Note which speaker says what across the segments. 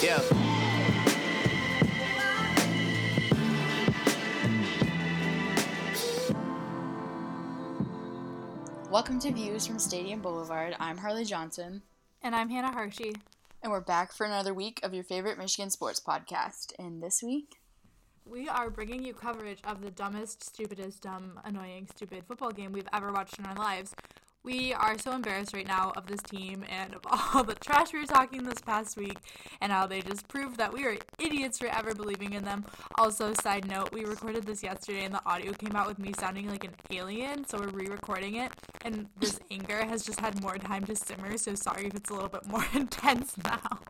Speaker 1: Yeah.
Speaker 2: Welcome to Views from Stadium Boulevard. I'm Harley Johnson.
Speaker 3: And I'm Hannah Hershey.
Speaker 2: And we're back for another week of your favorite Michigan sports podcast. And this week,
Speaker 3: we are bringing you coverage of the dumbest, stupidest, dumb, annoying, stupid football game we've ever watched in our lives. We are so embarrassed right now of this team and of all the trash we were talking this past week and how they just proved that we are idiots for ever believing in them. Also, side note, we recorded this yesterday and the audio came out with me sounding like an alien, so we're re recording it. And this anger has just had more time to simmer, so sorry if it's a little bit more intense now.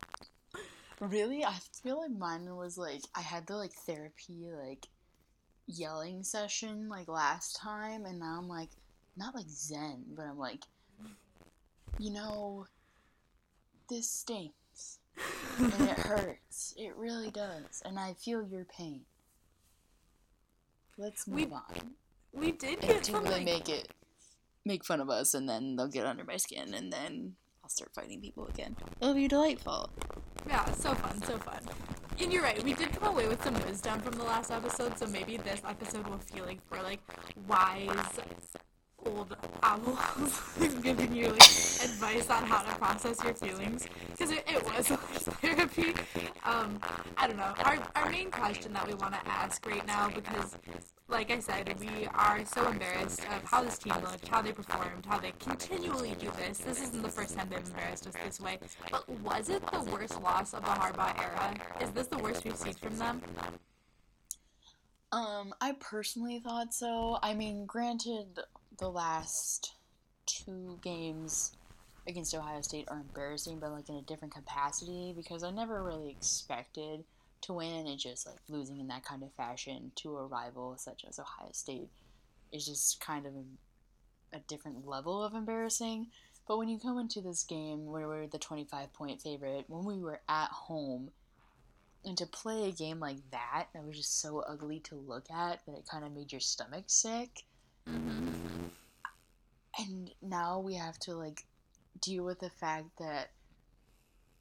Speaker 2: Really? I feel like mine was like, I had the like therapy, like yelling session like last time, and now I'm like, not like zen, but I'm like, you know, this stinks. and it hurts. It really does. And I feel your pain. Let's move
Speaker 3: we,
Speaker 2: on.
Speaker 3: We did get
Speaker 2: Until they make it make fun of us and then they'll get under my skin and then I'll start fighting people again. It'll be delightful.
Speaker 3: Yeah, so fun, so fun. And you're right, we did come away with some wisdom from the last episode, so maybe this episode will feel like we're like wise old owls giving you like advice on how to process your feelings because it, it was therapy. Um, I don't know. Our, our main question that we want to ask right now because, like I said, we are so embarrassed of how this team looked, how they performed, how they continually do this. This isn't the first time they've embarrassed us this way. But was it the worst loss of the Harbaugh era? Is this the worst we've seen from them?
Speaker 2: Um, I personally thought so. I mean, granted, the last two games against Ohio State are embarrassing, but like in a different capacity because I never really expected to win and just like losing in that kind of fashion to a rival such as Ohio State is just kind of a, different level of embarrassing. But when you come into this game where we're the 25 point favorite, when we were at home, and to play a game like that, that was just so ugly to look at that it kind of made your stomach sick. Mm-hmm. And now we have to like deal with the fact that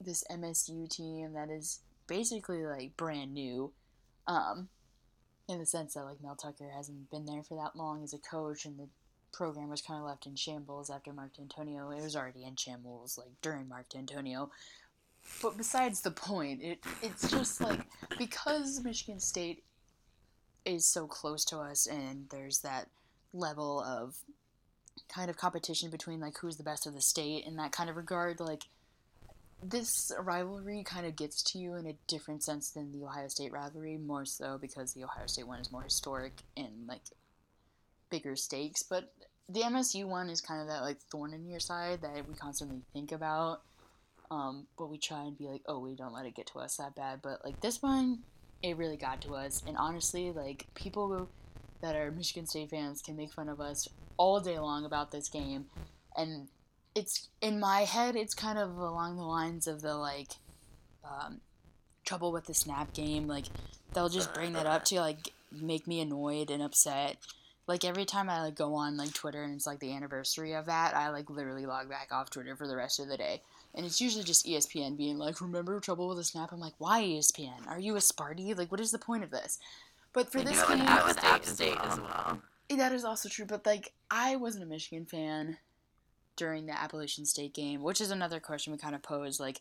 Speaker 2: this MSU team that is basically like brand new, um, in the sense that like Mel Tucker hasn't been there for that long as a coach, and the program was kind of left in shambles after Mark Dantonio. It was already in shambles like during Mark Dantonio. But besides the point, it it's just like because Michigan State is so close to us, and there's that level of kind of competition between like who's the best of the state in that kind of regard like this rivalry kind of gets to you in a different sense than the Ohio State rivalry, more so because the Ohio State one is more historic and like bigger stakes. But the MSU one is kind of that like thorn in your side that we constantly think about. Um, but we try and be like, oh, we don't let it get to us that bad. But like this one, it really got to us. And honestly, like people that are Michigan State fans can make fun of us all day long about this game, and it's in my head. It's kind of along the lines of the like um, trouble with the snap game. Like they'll just bring that up to like make me annoyed and upset. Like every time I like go on like Twitter and it's like the anniversary of that, I like literally log back off Twitter for the rest of the day. And it's usually just ESPN being like, "Remember trouble with the snap?" I'm like, "Why ESPN? Are you a Sparty? Like, what is the point of this?" But for this game,
Speaker 3: that was App State as well.
Speaker 2: That is also true, but like I wasn't a Michigan fan during the Appalachian State game, which is another question we kind of posed. Like,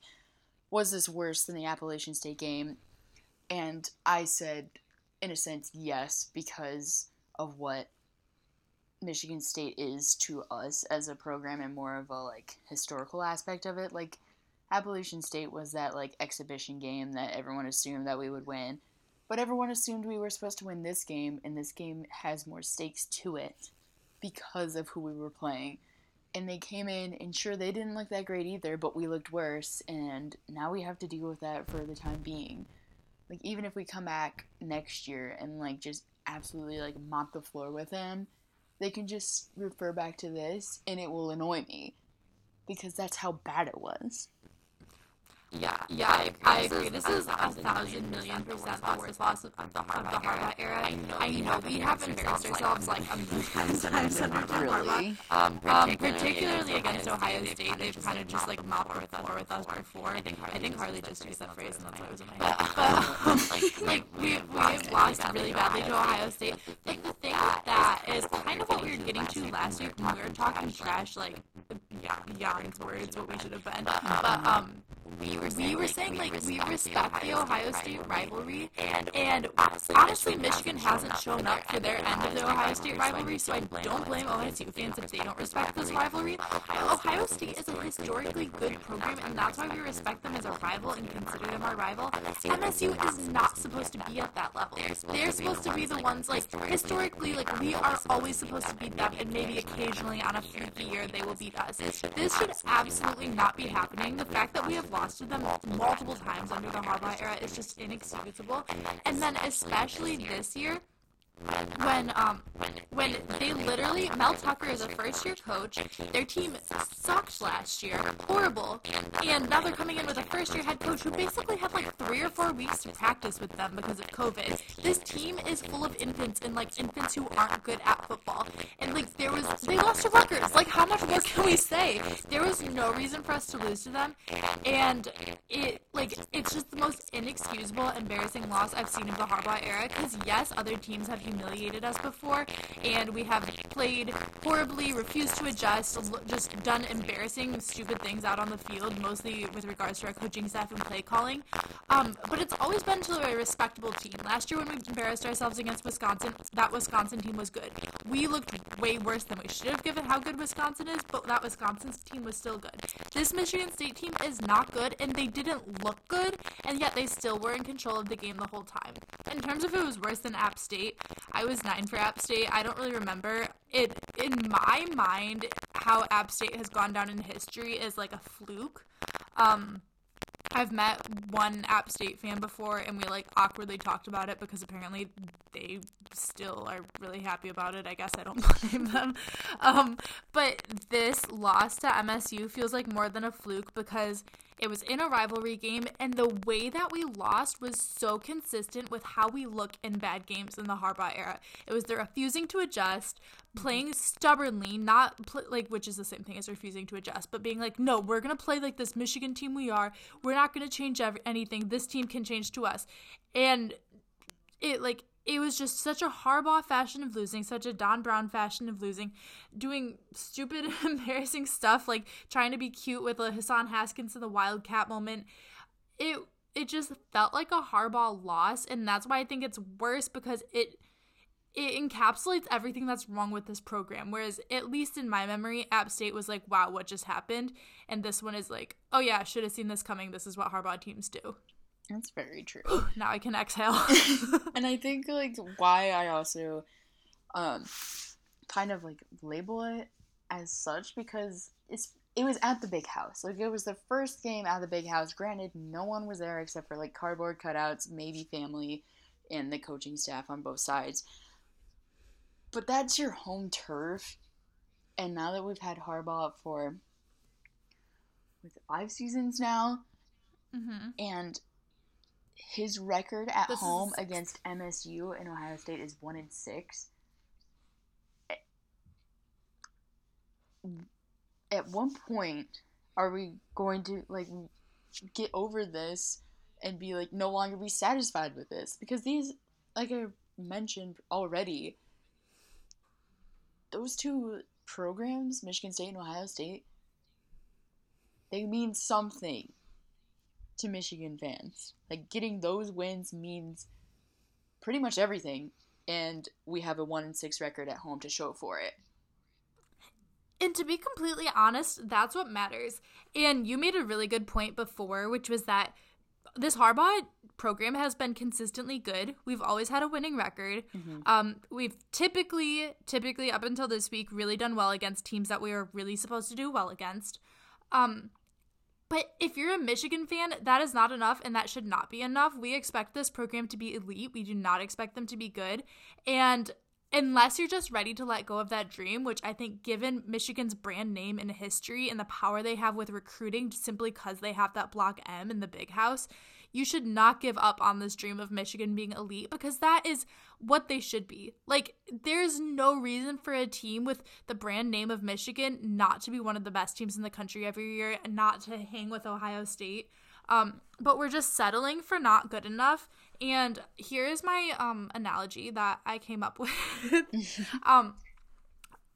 Speaker 2: was this worse than the Appalachian State game? And I said, in a sense, yes, because of what Michigan State is to us as a program and more of a like historical aspect of it. Like Appalachian State was that like exhibition game that everyone assumed that we would win. But everyone assumed we were supposed to win this game, and this game has more stakes to it because of who we were playing. And they came in, and sure, they didn't look that great either, but we looked worse, and now we have to deal with that for the time being. Like, even if we come back next year and, like, just absolutely, like, mop the floor with them, they can just refer back to this, and it will annoy me. Because that's how bad it was.
Speaker 3: Yeah, yeah, I, I agree. This is a thousand million percent the worst loss of, of the Harbaugh era. I know we have embarrassed ourselves like a million times under Harbaugh. Um, um, particularly against Ohio State, they've kind of just like mopped the floor with us before. I think I think Harley just used that phrase and that's why it was in my head. But like, we we lost really badly to Ohio State. Like the thing with that is kind of what we were getting to last year. We were talking trash like Jan's words, what we should have been. But um we were saying, we were saying like, we respect the Ohio State rivalry, and, and honestly, Michigan hasn't shown up for their end of the Ohio State rivalry, so I don't blame Ohio State fans if they don't respect this rivalry. Ohio State is a historically good program, and that's why we respect them as a rival and consider them our rival. MSU is not supposed to be at that level. They're supposed to be the ones like historically, like we are always supposed to beat them, and maybe occasionally on a freaky year they will beat us. This should absolutely not be happening. The fact that we have lost to them multiple times under the Harbaugh era is just inexcusable. And then especially this year, when um when they literally Mel Tucker is a first year coach, their team sucked last year, horrible, and now they're coming in with a first year head coach who basically had like three or four weeks to practice with them because of COVID. This team is full of infants and like infants who aren't good at football, and like there was they lost to Rutgers. Like how much more can we say? There was no reason for us to lose to them, and it like it's just the most inexcusable, embarrassing loss I've seen of the Harbaugh era. Because yes, other teams have humiliated us before, and we have played horribly, refused to adjust, just done embarrassing, stupid things out on the field, mostly with regards to our coaching staff and play calling. Um, but it's always been to a respectable team. Last year, when we embarrassed ourselves against Wisconsin, that Wisconsin team was good. We looked way worse than we should have, given how good Wisconsin is, but that Wisconsin's team was still good. This Michigan State team is not good, and they didn't look good, and yet they still were in control of the game the whole time. In terms of who was worse than App State, I was nine for App State. I don't really remember it. In my mind, how App State has gone down in history is like a fluke. Um, I've met one App State fan before, and we like awkwardly talked about it because apparently they still are really happy about it. I guess I don't blame them. Um, but this loss to MSU feels like more than a fluke because it was in a rivalry game, and the way that we lost was so consistent with how we look in bad games in the Harbaugh era. It was the refusing to adjust, mm-hmm. playing stubbornly, not pl- like which is the same thing as refusing to adjust, but being like, no, we're gonna play like this Michigan team we are. We're not gonna change ev- anything. This team can change to us, and it like it was just such a Harbaugh fashion of losing, such a Don Brown fashion of losing, doing stupid, embarrassing stuff like trying to be cute with a Hassan Haskins in the Wildcat moment. It it just felt like a Harbaugh loss, and that's why I think it's worse because it it encapsulates everything that's wrong with this program. Whereas, at least in my memory, App State was like, wow, what just happened? And this one is like, oh yeah, should have seen this coming. This is what Harbaugh teams do.
Speaker 2: That's very true.
Speaker 3: now I can exhale.
Speaker 2: and I think like why I also um kind of like label it as such because it's it was at the big house. Like it was the first game at the big house. Granted, no one was there except for like cardboard cutouts, maybe family and the coaching staff on both sides. But that's your home turf. And now that we've had Harbaugh for with five seasons now,
Speaker 3: mm-hmm.
Speaker 2: and his record at
Speaker 3: This
Speaker 2: home
Speaker 3: is-
Speaker 2: against MSU and Ohio State is one in six. At one point, are we going to like get over this and be like no longer be satisfied with this? Because these, like I mentioned already, those two programs, Michigan State and Ohio State, they mean something to Michigan fans. Like getting those wins means pretty much everything, and we have a one in six record at home to show for it.
Speaker 3: And to be completely honest, that's what matters. And you made a really good point before, which was that this Harbaugh program has been consistently good. We've always had a winning record. Um, we've typically, typically up until this week, really done well against teams that we were really supposed to do well against. Um, but if you're a Michigan fan, that is not enough, and that should not be enough. We expect this program to be elite. We do not expect them to be good. And unless you're just ready to let go of that dream, which I think, given Michigan's brand name and history and the power they have with recruiting simply because they have that Block M in the big house, you should not give up on this dream of Michigan being elite because that is what they should be. Like, there's no reason for a team with the brand name of Michigan not to be one of the best teams in the country every year and not to hang with Ohio State. Um, but we're just settling for not good enough. And here is my um, analogy that I came up with. um,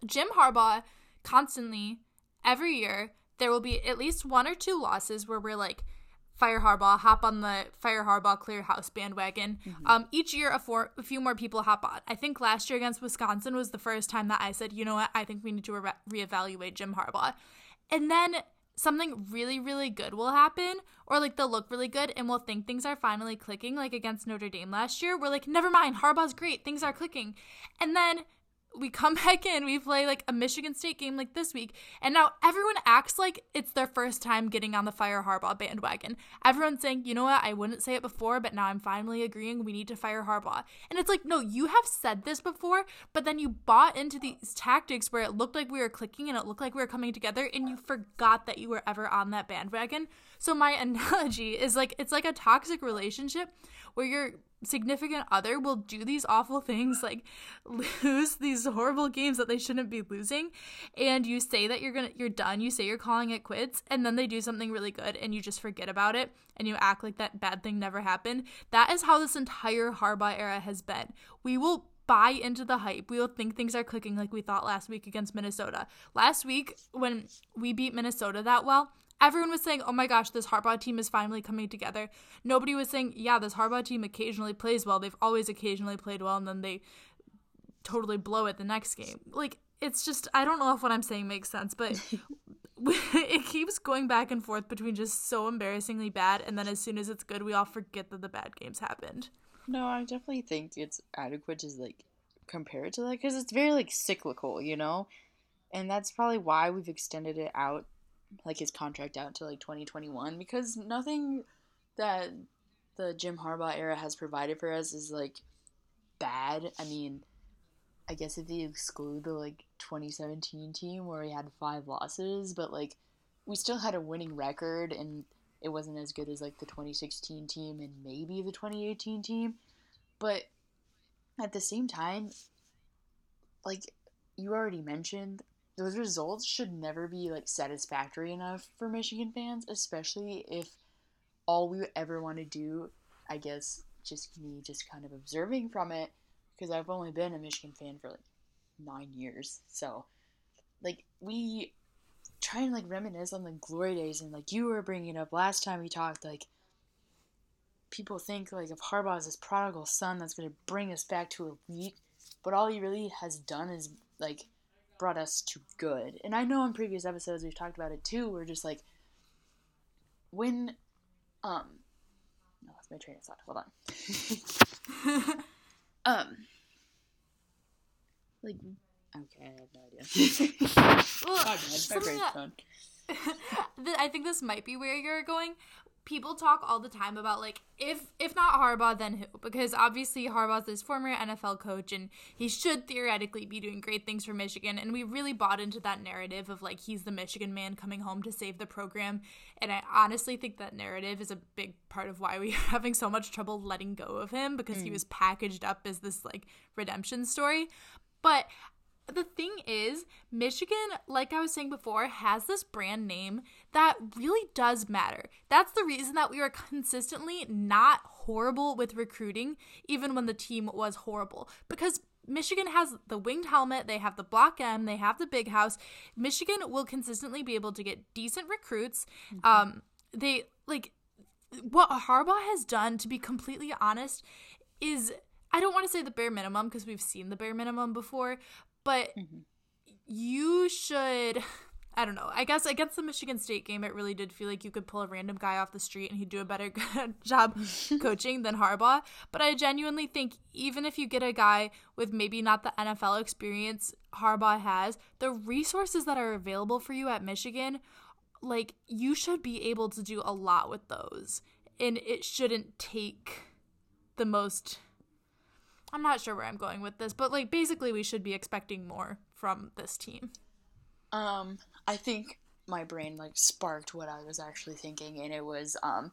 Speaker 3: Jim Harbaugh constantly, every year, there will be at least one or two losses where we're like, fire Harbaugh, hop on the fire Harbaugh clear house bandwagon. Mm-hmm. Um, each year, a, four, a few more people hop on. I think last year against Wisconsin was the first time that I said, you know what, I think we need to re- reevaluate Jim Harbaugh. And then something really, really good will happen, or like they'll look really good and we'll think things are finally clicking, like against Notre Dame last year. We're like, never mind, Harbaugh's great, things are clicking. And then we come back in, we play like a Michigan State game like this week, and now everyone acts like it's their first time getting on the fire Harbaugh bandwagon. Everyone's saying, you know what, I wouldn't say it before, but now I'm finally agreeing we need to fire Harbaugh. And it's like, no, you have said this before, but then you bought into these tactics where it looked like we were clicking and it looked like we were coming together, and you forgot that you were ever on that bandwagon. So my analogy is like it's like a toxic relationship where your significant other will do these awful things like lose these horrible games that they shouldn't be losing and you say that you're going to you're done you say you're calling it quits and then they do something really good and you just forget about it and you act like that bad thing never happened that is how this entire Harbaugh era has been we will buy into the hype. We will think things are clicking like we thought last week against Minnesota. Last week, when we beat Minnesota that well, everyone was saying, "Oh my gosh, this Harbaugh team is finally coming together." Nobody was saying, "Yeah, this Harbaugh team occasionally plays well. They've always occasionally played well, and then they totally blow it the next game." Like it's just I don't know if what I'm saying makes sense, but it keeps going back and forth between just so embarrassingly bad, and then as soon as it's good, we all forget that the bad games happened.
Speaker 2: No, I definitely think it's adequate to like compare it to that because it's very like cyclical, you know, and that's probably why we've extended it out like his contract out to like 2021 because nothing that the Jim Harbaugh era has provided for us is like bad. I mean, I guess if you exclude the like 2017 team where he had five losses, but like we still had a winning record and it wasn't as good as like the 2016 team and maybe the 2018 team. But at the same time, like you already mentioned, those results should never be like satisfactory enough for Michigan fans, especially if all we ever want to do, I guess, just me just kind of observing from it, because I've only been a Michigan fan for like nine years. So, like, we try and like reminisce on the glory days, and like you were bringing up last time we talked, like people think like of Harbaugh as this prodigal son that's going to bring us back to elite, but all he really has done is like brought us to good. And I know in previous episodes we've talked about it too. We're just like when um no, that's my train of thought. Hold on. um like okay, I have no idea.
Speaker 3: well, oh, my I think this might be where you're going people talk all the time about like if if not Harbaugh then who? Because obviously Harbaugh's this former NFL coach and he should theoretically be doing great things for Michigan. And we really bought into that narrative of like he's the Michigan man coming home to save the program. And I honestly think that narrative is a big part of why we are having so much trouble letting go of him because mm. he was packaged up as this like redemption story. But the thing is, Michigan, like I was saying before, has this brand name that really does matter. That's the reason that we were consistently not horrible with recruiting, even when the team was horrible. Because Michigan has the winged helmet, they have the block M, they have the big house. Michigan will consistently be able to get decent recruits. Mm-hmm. Um, they like what Harbaugh has done, to be completely honest, is I don't want to say the bare minimum because we've seen the bare minimum before, but mm-hmm. you should I don't know. I guess against the Michigan State game, it really did feel like you could pull a random guy off the street and he'd do a better job coaching than Harbaugh. But I genuinely think even if you get a guy with maybe not the NFL experience Harbaugh has, the resources that are available for you at Michigan, like you should be able to do a lot with those. And it shouldn't take the most I'm not sure where I'm going with this, but like basically we should be expecting more from this team.
Speaker 2: Um, I think my brain like sparked what I was actually thinking, and it was um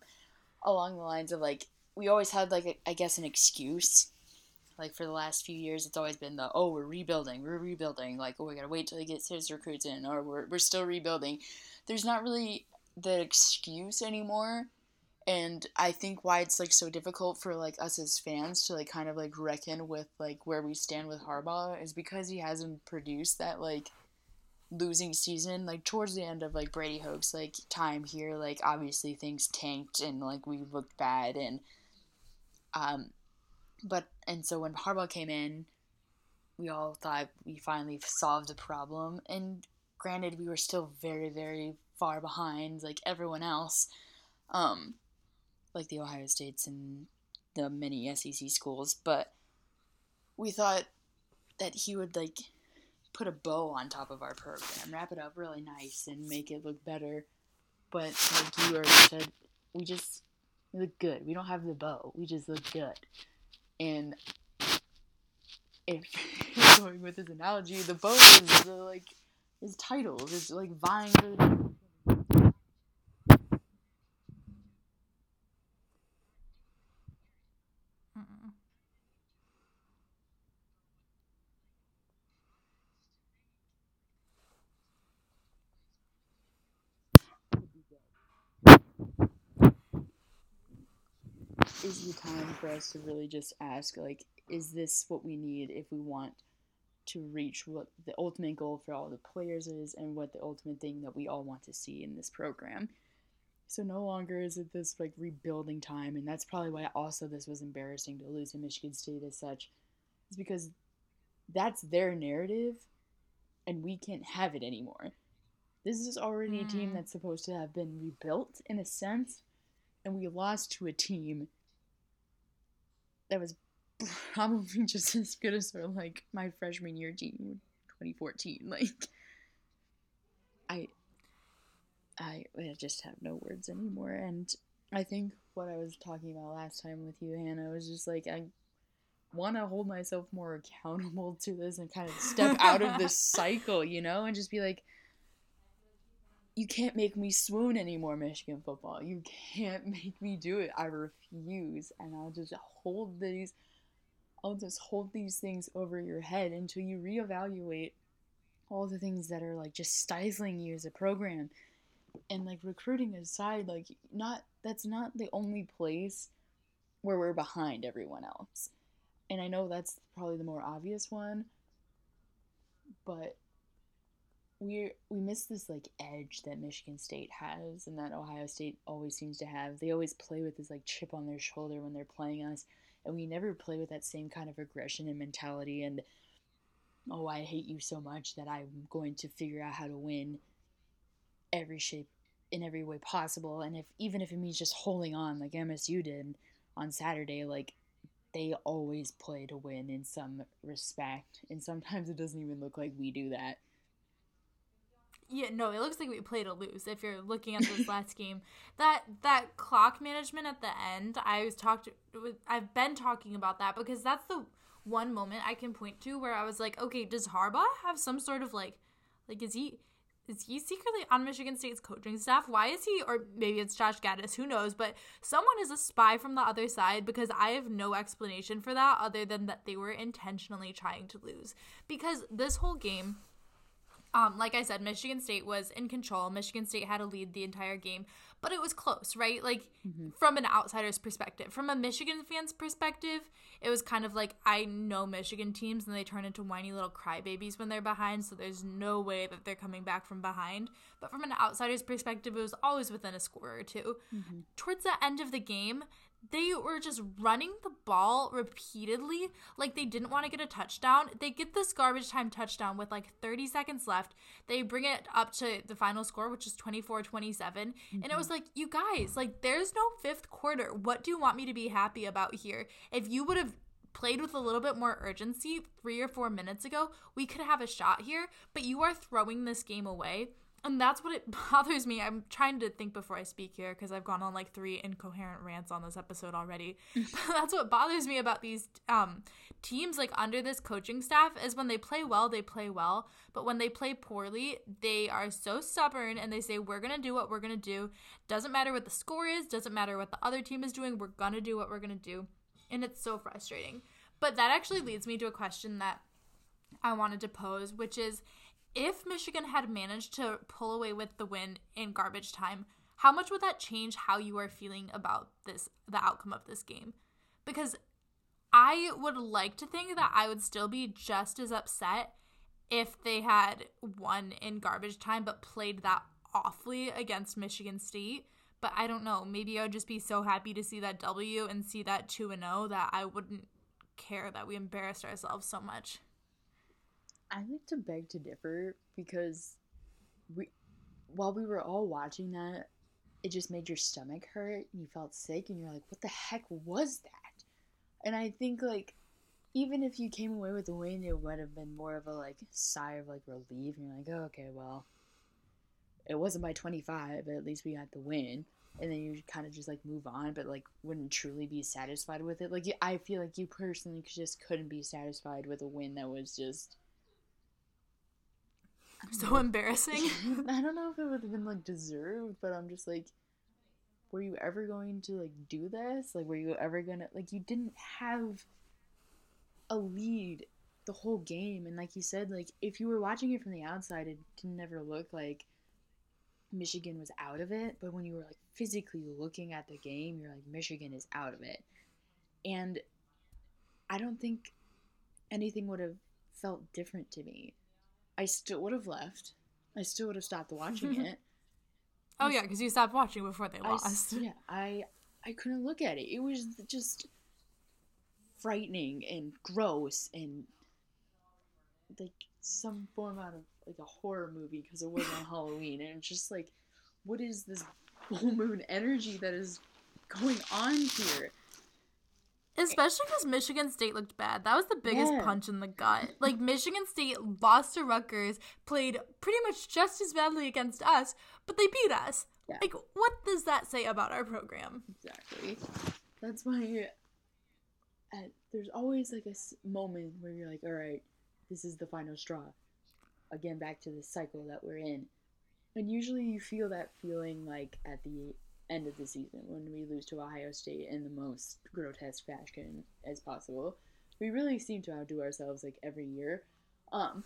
Speaker 2: along the lines of like we always had like a, I guess an excuse. Like for the last few years, it's always been the oh we're rebuilding, we're rebuilding. Like oh we gotta wait till they get his recruits in, or we're we're still rebuilding. There's not really the excuse anymore and i think why it's like so difficult for like us as fans to like kind of like reckon with like where we stand with harbaugh is because he hasn't produced that like losing season like towards the end of like Brady Hoke's like time here like obviously things tanked and like we looked bad and um but and so when harbaugh came in we all thought we finally solved the problem and granted we were still very very far behind like everyone else um like the ohio states and the many sec schools but we thought that he would like put a bow on top of our program, wrap it up really nice, and make it look better. But like you already said, we just we look good. We don't have the bow. We just look good. And if going with this analogy, the bow is the, like is titles. It's like vying for the. Is the time for us to really just ask like is this what we need if we want to reach what the ultimate goal for all the players is and what the ultimate thing that we all want to see in this program so no longer is it this like rebuilding time and that's probably why also this was embarrassing to lose to michigan state as such is because that's their narrative and we can't have it anymore this is already a team
Speaker 3: Mm.
Speaker 2: that's supposed to have been rebuilt in a sense and we lost to a team that was probably just as good as our like my freshman year team 2014 like i i I just have no words anymore. And i think what i was talking about last time with you hannah was just like i want to hold myself more accountable to this and kind of step out of this cycle you know and just be like you can't make me swoon anymore, Michigan football. You can't make me do it. I refuse. And I'll just hold these I'll just hold these things over your head until you reevaluate all the things that are like just stifling you as a program. And like recruiting aside, like not that's not the only place where we're behind everyone else. And I know that's probably the more obvious one, but we we miss this like edge that Michigan State has and that Ohio State always seems to have. They always play with this like chip on their shoulder when they're playing us, and we never play with that same kind of aggression and mentality and oh, I hate you so much that I'm going to figure out how to win every shape in every way possible and if even if it means just holding on like MSU did on Saturday like they always play to win in some respect and sometimes it doesn't even look like we do that
Speaker 3: Yeah, no, it looks like we play to lose. If you're looking at this last game, that that clock management at the end, I was talked. I've been talking about that because that's the one moment I can point to where I was like, okay, does Harbaugh have some sort of like, like is he is he secretly on Michigan State's coaching staff? Why is he, or maybe it's Josh Gattis, who knows? But someone is a spy from the other side because I have no explanation for that other than that they were intentionally trying to lose. Because this whole game, um, like I said, Michigan State was in control. Michigan State had a lead the entire game, but it was close, right? Like from an outsider's perspective. From a Michigan fan's perspective, it was kind of like I know Michigan teams and they turn into whiny little crybabies when they're behind, so there's no way that they're coming back from behind. But from an outsider's perspective, it was always within a score or 2 Towards the end of the game, they were just running the ball repeatedly like they didn't want to get a touchdown. They get this garbage time touchdown with like 30 seconds left. They bring it up to the final score, which is 24 27. And it mm-hmm. was like, you guys, like, there's no fifth quarter. What do you want me to be happy about here? If you would have played with a little bit more urgency three or four minutes ago, we could have a shot here, but you are throwing this game away and that's what it bothers me. I'm trying to think before I speak here because I've gone on like three incoherent rants on this episode already. but that's what bothers me about these um, teams, like under this coaching staff, is when they play well, they play well. But when they play poorly, they are so stubborn and they say, We're going to do what we're going to do. Doesn't matter what the score is, doesn't matter what the other team is doing, we're going to do what we're going to do. And it's so frustrating. But that actually leads me to a question that I wanted to pose, which is if Michigan had managed to pull away with the win in garbage time, how much would that change how you are feeling about this the outcome of this game? Because I would like to think that I would still be just as upset if they had won in garbage time but played that awfully against Michigan State. But I don't know. Maybe I would just be so happy to see that W and see that 2 and 0 that I wouldn't care that we embarrassed ourselves so much.
Speaker 2: I like to beg to differ because we, while we were all watching that, it just made your stomach hurt. And you felt sick, and you're like, "What the heck was that?" And I think like, even if you came away with the win, it would have been more of a like sigh of like relief. And you're like, "Oh, okay, well, it wasn't by 25, but at least we got the win." And then you kind of just like move on, but like wouldn't truly be satisfied with it. Like I feel like you personally just couldn't be satisfied with a win that was just
Speaker 3: so mm. embarrassing.
Speaker 2: I don't know if it would have been like deserved, but I'm just like, were you ever going to like do this? Like, were you ever gonna like you didn't have a lead the whole game, and like you said, like if you were watching it from the outside, it didn't never look like Michigan was out of it. But when you were like physically looking at the game, you're like Michigan is out of it, and I don't think anything would have felt different to me I still would have left. I still would have stopped watching it.
Speaker 3: oh yeah, because you stopped watching before they lost.
Speaker 2: I, yeah, I I couldn't look at it. It was just frightening and gross and like some form out of like a horror movie because it wasn't Halloween and it's just like what is this full moon energy that is going on here?
Speaker 3: Especially because Michigan State looked bad. That was the biggest yeah. punch in the gut. Like, Michigan State lost to Rutgers, played pretty much just as badly against us, but they beat us. Yeah. Like, what does that say about our program?
Speaker 2: Exactly. That's why uh, there's always like a moment where you're like, all right, this is the final straw. Again, back to the cycle that we're in. And usually you feel that feeling like at the end of the season when we lose to Ohio State in the most grotesque fashion as possible. We really seem to outdo ourselves like every year. Um,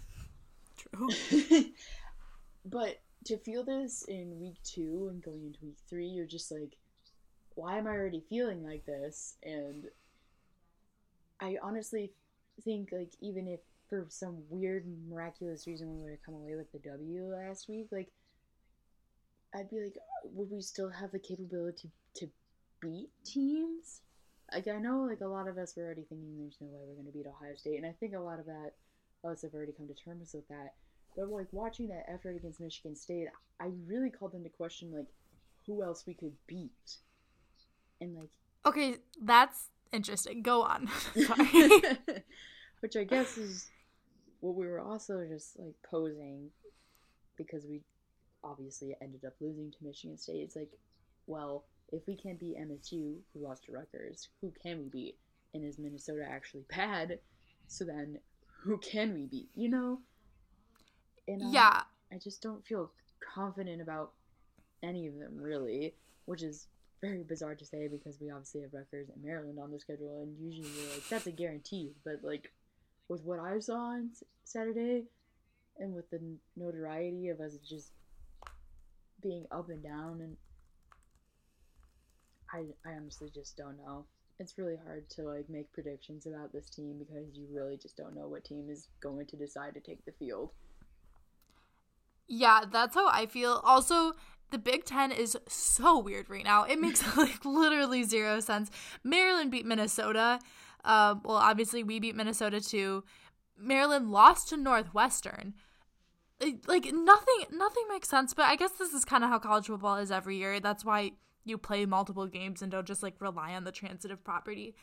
Speaker 3: True.
Speaker 2: but to feel this in week two and going into week three, you're just like, why am I already feeling like this? And I honestly think like even if for some weird miraculous reason we would have come away with the W last week, like I'd be like, would we still have the capability to beat teams? Like I know, like a lot of us were already thinking there's no way we're going to beat Ohio State, and I think a lot of that us have already come to terms with that. But like watching that effort against Michigan State, I really called into question like who else we could beat, and like
Speaker 3: okay, that's interesting. Go on.
Speaker 2: Which I guess is what we were also just like posing because we obviously ended up losing to Michigan State. It's like, well, if we can't beat MSU, who lost to Rutgers, who can we beat? And is Minnesota actually bad? So then, who can we beat? You know?
Speaker 3: And I, yeah.
Speaker 2: I just don't feel confident about any of them, really, which is very bizarre to say because we obviously have Rutgers and Maryland on the schedule, and usually we're like, that's a guarantee. But, like, with what I saw on Saturday, and with the notoriety of us just being up and down and I, I honestly just don't know. It's really hard to like make predictions about this team because you really just don't know what team is going to decide to take the field.
Speaker 3: Yeah, that's how I feel. Also, the Big Ten is so weird right now. It makes like literally zero sense. Maryland beat Minnesota. Uh, well, obviously we beat Minnesota too. Maryland lost to Northwestern like nothing nothing makes sense but i guess this is kind of how college football is every year that's why you play multiple games and don't just like rely on the transitive property.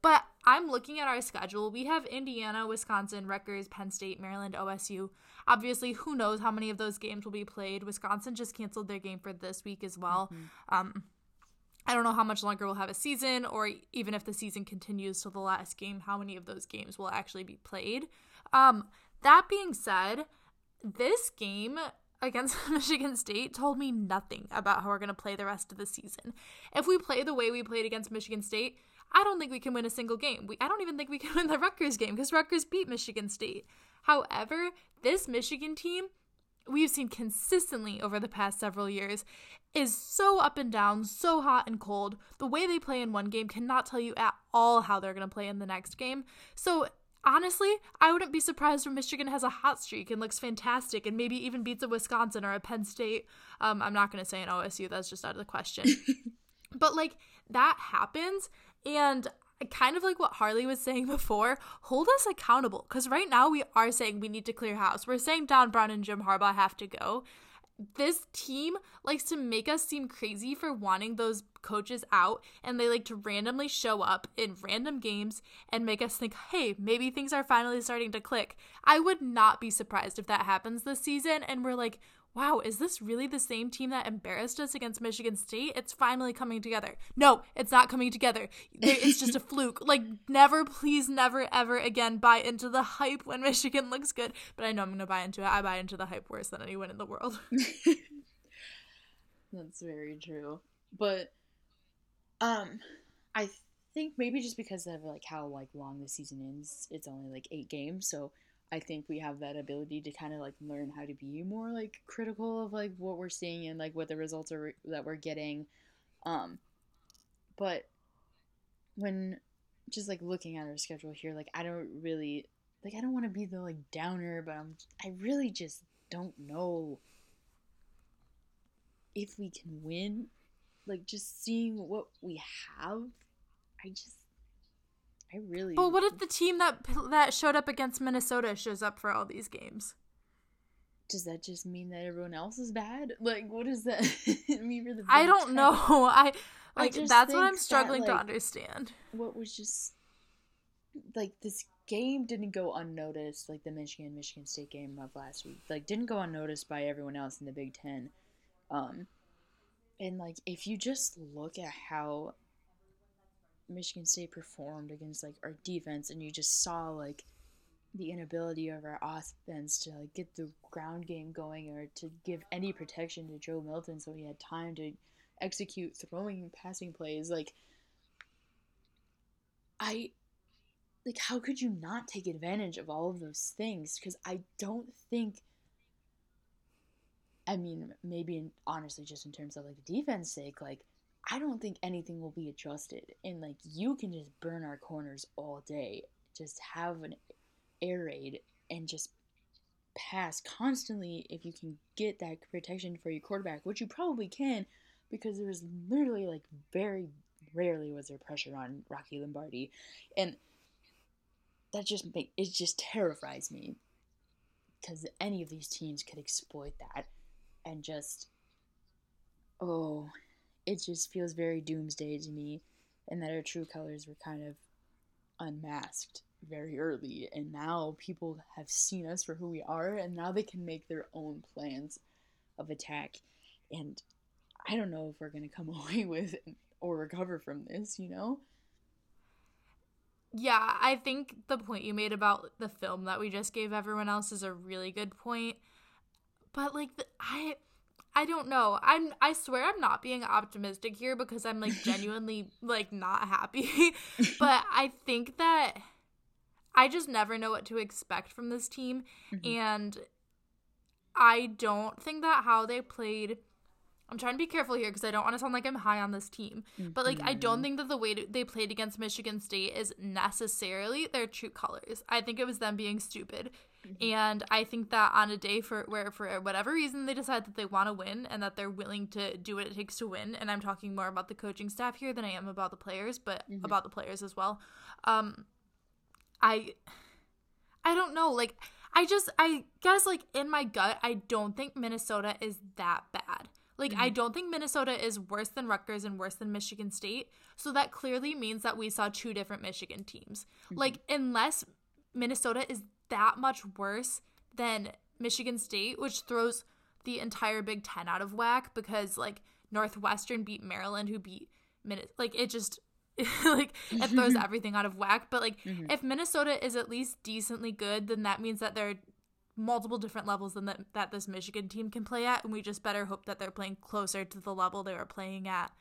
Speaker 3: But I'm looking at our schedule. We have Indiana, Wisconsin, Rutgers, Penn State, Maryland, OSU. Obviously, who knows how many of those games will be played. Wisconsin just canceled their game for this week as well. Mm-hmm. Um, I don't know how much longer we'll have a season, or even if the season continues till the last game, how many of those games will actually be played. Um, that being said, this game against Michigan State told me nothing about how we're going to play the rest of the season. If we play the way we played against Michigan State, I don't think we can win a single game. We, I don't even think we can win the Rutgers game because Rutgers beat Michigan State. However, this Michigan team, we've seen consistently over the past several years, is so up and down, so hot and cold. The way they play in one game cannot tell you at all how they're going to play in the next game. So honestly, I wouldn't be surprised if Michigan has a hot streak and looks fantastic and maybe even beats a Wisconsin or a Penn State. Um, I'm not going to say an OSU, that's just out of the question. but like that happens, and kind of like what Harley was saying before, hold us accountable. Because right now we are saying we need to clear house. We're saying Don Brown and Jim Harbaugh have to go this team likes to make us seem crazy for wanting those coaches out and they like to randomly show up in random games and make us think, hey, maybe things are finally starting to click. I would not be surprised if that happens this season and we're like, wow, is this really the same team that embarrassed us against Michigan State? It's finally coming together. No, it's not coming together. It's just a fluke. Like, never, please, never, ever again buy into the hype when Michigan looks good. But I know I'm going to buy into it. I buy into the hype worse than anyone in the world.
Speaker 2: That's very true. But, um, I think maybe just because of like how like long the season is, it's only like eight games, so I think we have that ability to kind of like learn how to be more like critical of like what we're seeing and like what the results are that we're getting. Um, but when just like looking at our schedule here, like I don't really like I don't want to be the like downer, but I'm I really just don't know if we can win. Like just seeing what we have, I just I really.
Speaker 3: But what if the team that that showed up against Minnesota shows up for all these games?
Speaker 2: Does that just mean that everyone else is bad? Like, what does that mean for the?
Speaker 3: I don't know. I like I that's what I'm struggling that, like, to understand.
Speaker 2: What was just like this game didn't go unnoticed, like the Michigan Michigan State game of last week. Like, didn't go unnoticed by everyone else in the Big Ten. Um, and like if you just look at how Michigan State performed against like our defense, and you just saw like the inability of our offense to like get the ground game going or to give any protection to Joe Milton, so he had time to execute throwing passing plays. Like, I like how could you not take advantage of all of those things? Because I don't think. I mean, maybe honestly, just in terms of like the defense sake, like I don't think anything will be adjusted. And like you can just burn our corners all day. Just have an air raid and just pass constantly if you can get that protection for your quarterback, which you probably can because there was literally like very rarely was there pressure on Rocky Lombardi. And that just make it just terrifies me because any of these teams could exploit that and just oh it just feels very doomsday to me, and that our true colors were kind of unmasked very early, and now people have seen us for who we are, and now they can make their own plans of attack. And I don't know if we're gonna come away with or recover from this, you know?
Speaker 3: Yeah, I think the point you made about the film that we just gave everyone else is a really good point. But like the, I I don't know. I'm I swear I'm not being optimistic here because I'm like genuinely like not happy. but I think that I just never know what to expect from this team mm-hmm. and I don't think that how they played I'm trying to be careful here because I don't want to sound like I'm high on this team. Mm-hmm. But like I don't mm-hmm. think that the way they played against Michigan State is necessarily their true colors. I think it was them being stupid. Mm-hmm. And I think that on a day for where for whatever reason they decide that they want to win and that they're willing to do what it takes to win, and I'm talking more about the coaching staff here than I am about the players, but mm-hmm. about the players as well. Um I I don't know, like I just I guess like in my gut I don't think Minnesota is that bad. Like, I don't think Minnesota is worse than Rutgers and worse than Michigan State. So that clearly means that we saw two different Michigan teams. Like, unless Minnesota is that much worse than Michigan State, which throws the entire Big Ten out of whack because, like, Northwestern beat Maryland, who beat Minnesota. Like, it just. like it throws mm-hmm. everything out of whack but like mm-hmm. if minnesota is at least decently good then that means that there are multiple different levels than that, that this michigan team can play at and we just better hope that they're playing closer to the level they were playing at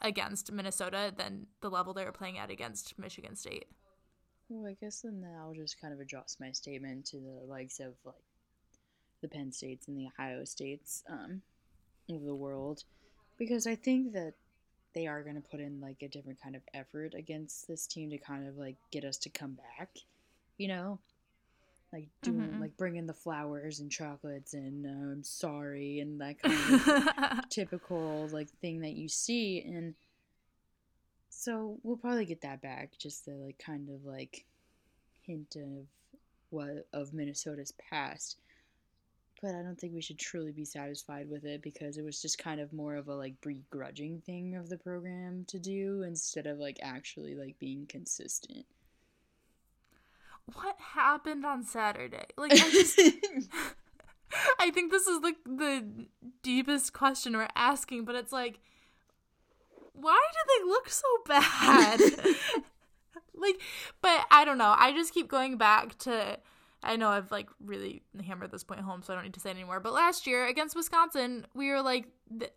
Speaker 3: against minnesota than the level they were playing at against michigan state
Speaker 2: Well, I guess then I'll just kind of adjust my statement to the likes of like the Penn States and the Ohio States um, of the world, because I think that they are going to put in like a different kind of effort against this team to kind of like get us to come back, you know, like doing
Speaker 3: Mhm.
Speaker 2: like bringing the flowers and chocolates and uh, I'm sorry and that kind of typical like thing that you see. And so we'll probably get that back just the like kind of like hint of what of minnesota's past. But i don't think we should truly be satisfied with it because it was just kind of more of a like begrudging thing of the program to do instead of like actually like being consistent.
Speaker 3: What happened on saturday? Like i just I think this is the the deepest question we're asking, but it's like, why do they look so bad? like, but I don't know. I just keep going back to. I know I've like really hammered this point home, so I don't need to say it anymore. But last year against Wisconsin, we were like,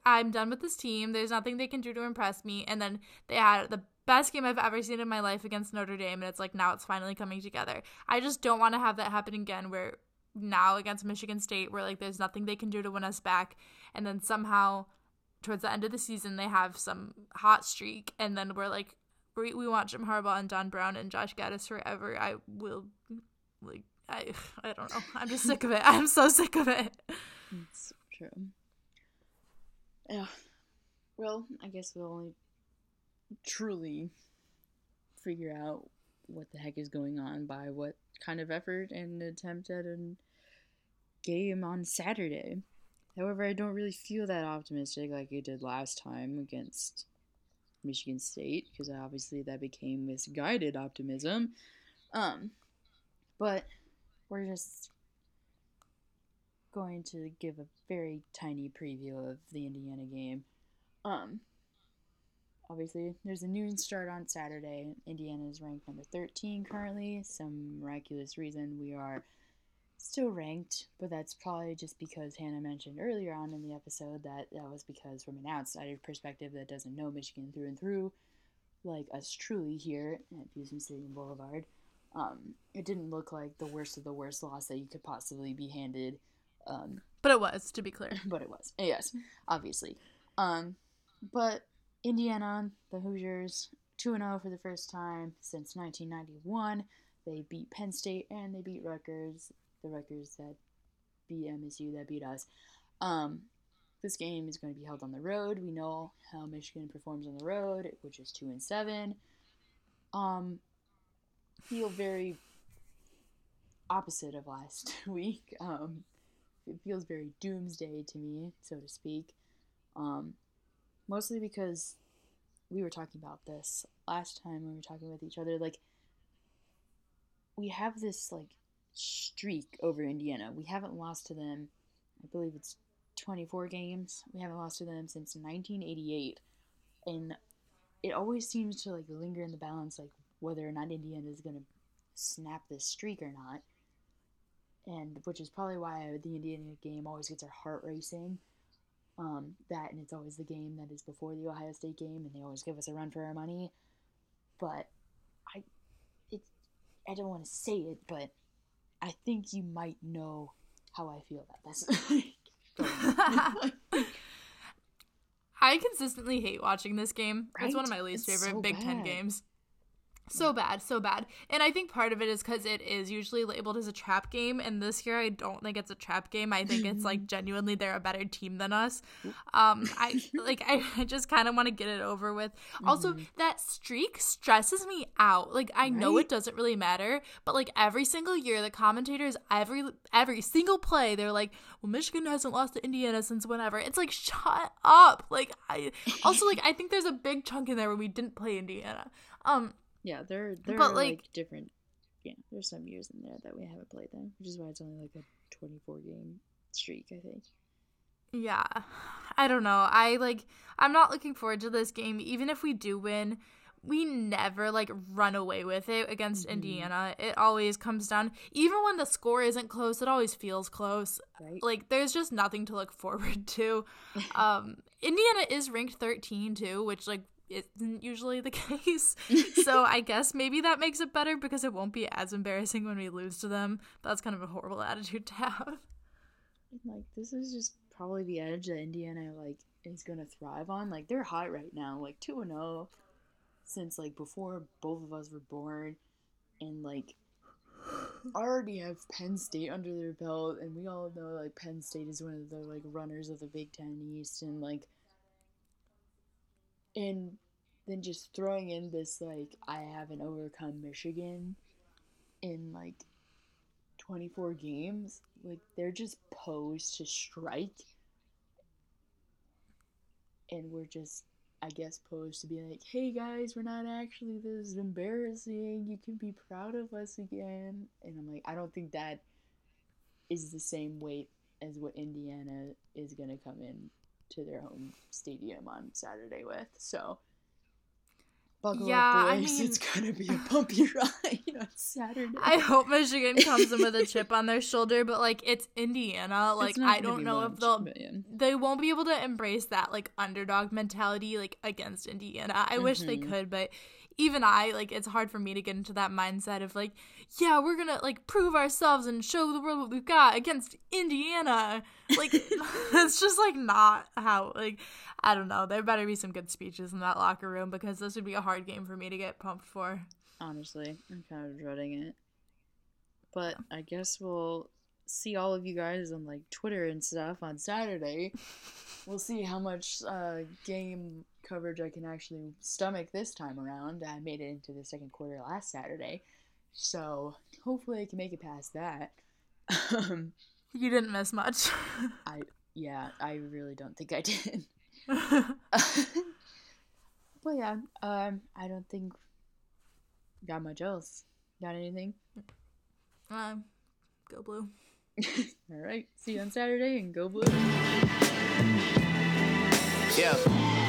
Speaker 3: I'm done with this team. There's nothing they can do to impress me. And then they had the best game I've ever seen in my life against Notre Dame, and it's like now it's finally coming together. I just don't want to have that happen again where now against Michigan State where like there's nothing they can do to win us back and then somehow towards the end of the season they have some hot streak and then we're like we, we want Jim Harbaugh and Don Brown and Josh Gattis forever. I will like I I don't know. I'm just sick of it. I'm so sick of it.
Speaker 2: It's true. Yeah. Well, I guess we'll only truly figure out what the heck is going on by what kind of effort and attempt at a game on Saturday. However, I don't really feel that optimistic like I did last time against Michigan State because obviously that became misguided optimism. Um, but we're just going to give a very tiny preview of the Indiana game. Um, obviously, there's a noon start on Saturday. Indiana is ranked number 13 currently. Some miraculous reason we are still ranked, but that's probably just because Hannah mentioned earlier on in the episode that that was because from an outsider perspective that doesn't know Michigan through and through, like us truly here at Busey Stadium Boulevard, um, it didn't look like the worst of the worst loss that you could possibly be handed. Um,
Speaker 3: But it was, to be clear.
Speaker 2: but it was. Yes, obviously. Um, but Indiana, the Hoosiers, 2 0 for the first time since 1991. They beat Penn State and they beat Rutgers, the Rutgers that beat MSU that beat us. Um, this game is going to be held on the road. We know how Michigan performs on the road, which is 2 and 7. Um, feel very opposite of last week. Um, it feels very doomsday to me, so to speak. Um, mostly because we were talking about this last time we were talking with each other. Like, we have this like streak over Indiana. We haven't lost to them. I believe it's 24 games. We haven't lost to them since 1988, and it always seems to like linger in the balance, like whether or not Indiana is gonna snap this streak or not and which is probably why the Indiana game always gets our heart racing. Um, that and it's always the game that is before the Ohio State game, and they always give us a run for our money. But I, it, I don't want to say it, but I think you might know how I feel about this.
Speaker 3: I consistently hate watching this game. It's one of my least
Speaker 2: It's
Speaker 3: favorite
Speaker 2: so
Speaker 3: Big Ten games. So bad, so bad. And I think part of it is because it is usually labeled as a trap game. And this year, I don't think it's a trap game. I think it's like genuinely they're a better team than us. Um, I like, I, I just kind of want to get it over with. Also, that streak stresses me out. Like, I know
Speaker 2: Right?
Speaker 3: it doesn't really matter, but like every single year, the commentators, every every single play, they're like, well, Michigan hasn't lost to Indiana since whenever. It's like, shut up. Like, I also, like, I think there's a big chunk in there where we didn't play Indiana. Um,
Speaker 2: Yeah, there there
Speaker 3: But,
Speaker 2: are
Speaker 3: like-
Speaker 2: like, different. Yeah, there's some years in there that we haven't played them, which is why it's only like a 24 game streak. I think.
Speaker 3: Yeah. I don't know. I like I'm not looking forward to this game even if we do win. We never like run away with it against Indiana. It always comes down even when the score isn't close, it always feels close.
Speaker 2: Right.
Speaker 3: Like there's just nothing to look forward to. Um Indiana is ranked 13 too, which like isn't usually the case. so I guess maybe that makes it better because it won't be as embarrassing when we lose to them. That's kind of a horrible attitude to have.
Speaker 2: Like this is just probably the edge that Indiana like is gonna thrive on. Like they're hot right now, like two and zero, since like before both of us were born, and like already have Penn State under their belt, and we all know like Penn State is one of the like runners of the Big Ten East, and like, and then just throwing in this like I haven't overcome Michigan in like 24 games, like they're just posed to strike. And we're just, I guess, posed to be like, hey guys, we're not actually this embarrassing. You can be proud of us again. And I'm like, I don't think that is the same weight as what Indiana is going to come in to their home stadium on Saturday with. So. Buckle
Speaker 3: Yeah,
Speaker 2: up,
Speaker 3: I mean-
Speaker 2: it's gonna be a bumpy ride on Saturday.
Speaker 3: I hope Michigan comes in with a chip on their shoulder, but like it's Indiana. Like
Speaker 2: It's
Speaker 3: I don't know if they'll
Speaker 2: yeah.
Speaker 3: they won't be able to embrace that like underdog mentality like against Indiana. I wish they
Speaker 2: Mhm.
Speaker 3: could, but even I like it's hard for me to get into that mindset of like, yeah, we're gonna like prove ourselves and show the world what we've got against Indiana. Like it's just like not how like I don't know. There better be some good speeches in that locker room because this would be a hard game for me to get pumped for.
Speaker 2: Honestly, I'm kind of dreading it. But I guess we'll see all of you guys on like Twitter and stuff on Saturday. We'll see how much uh, game coverage I can actually stomach this time around. I made it into the second quarter last Saturday, so hopefully I can make it past that.
Speaker 3: You didn't miss much.
Speaker 2: I yeah, I really don't think I did. but yeah, um, I don't think got much else. Got anything?
Speaker 3: um, go blue.
Speaker 2: All right. See you on Saturday and go blue.
Speaker 1: Yeah.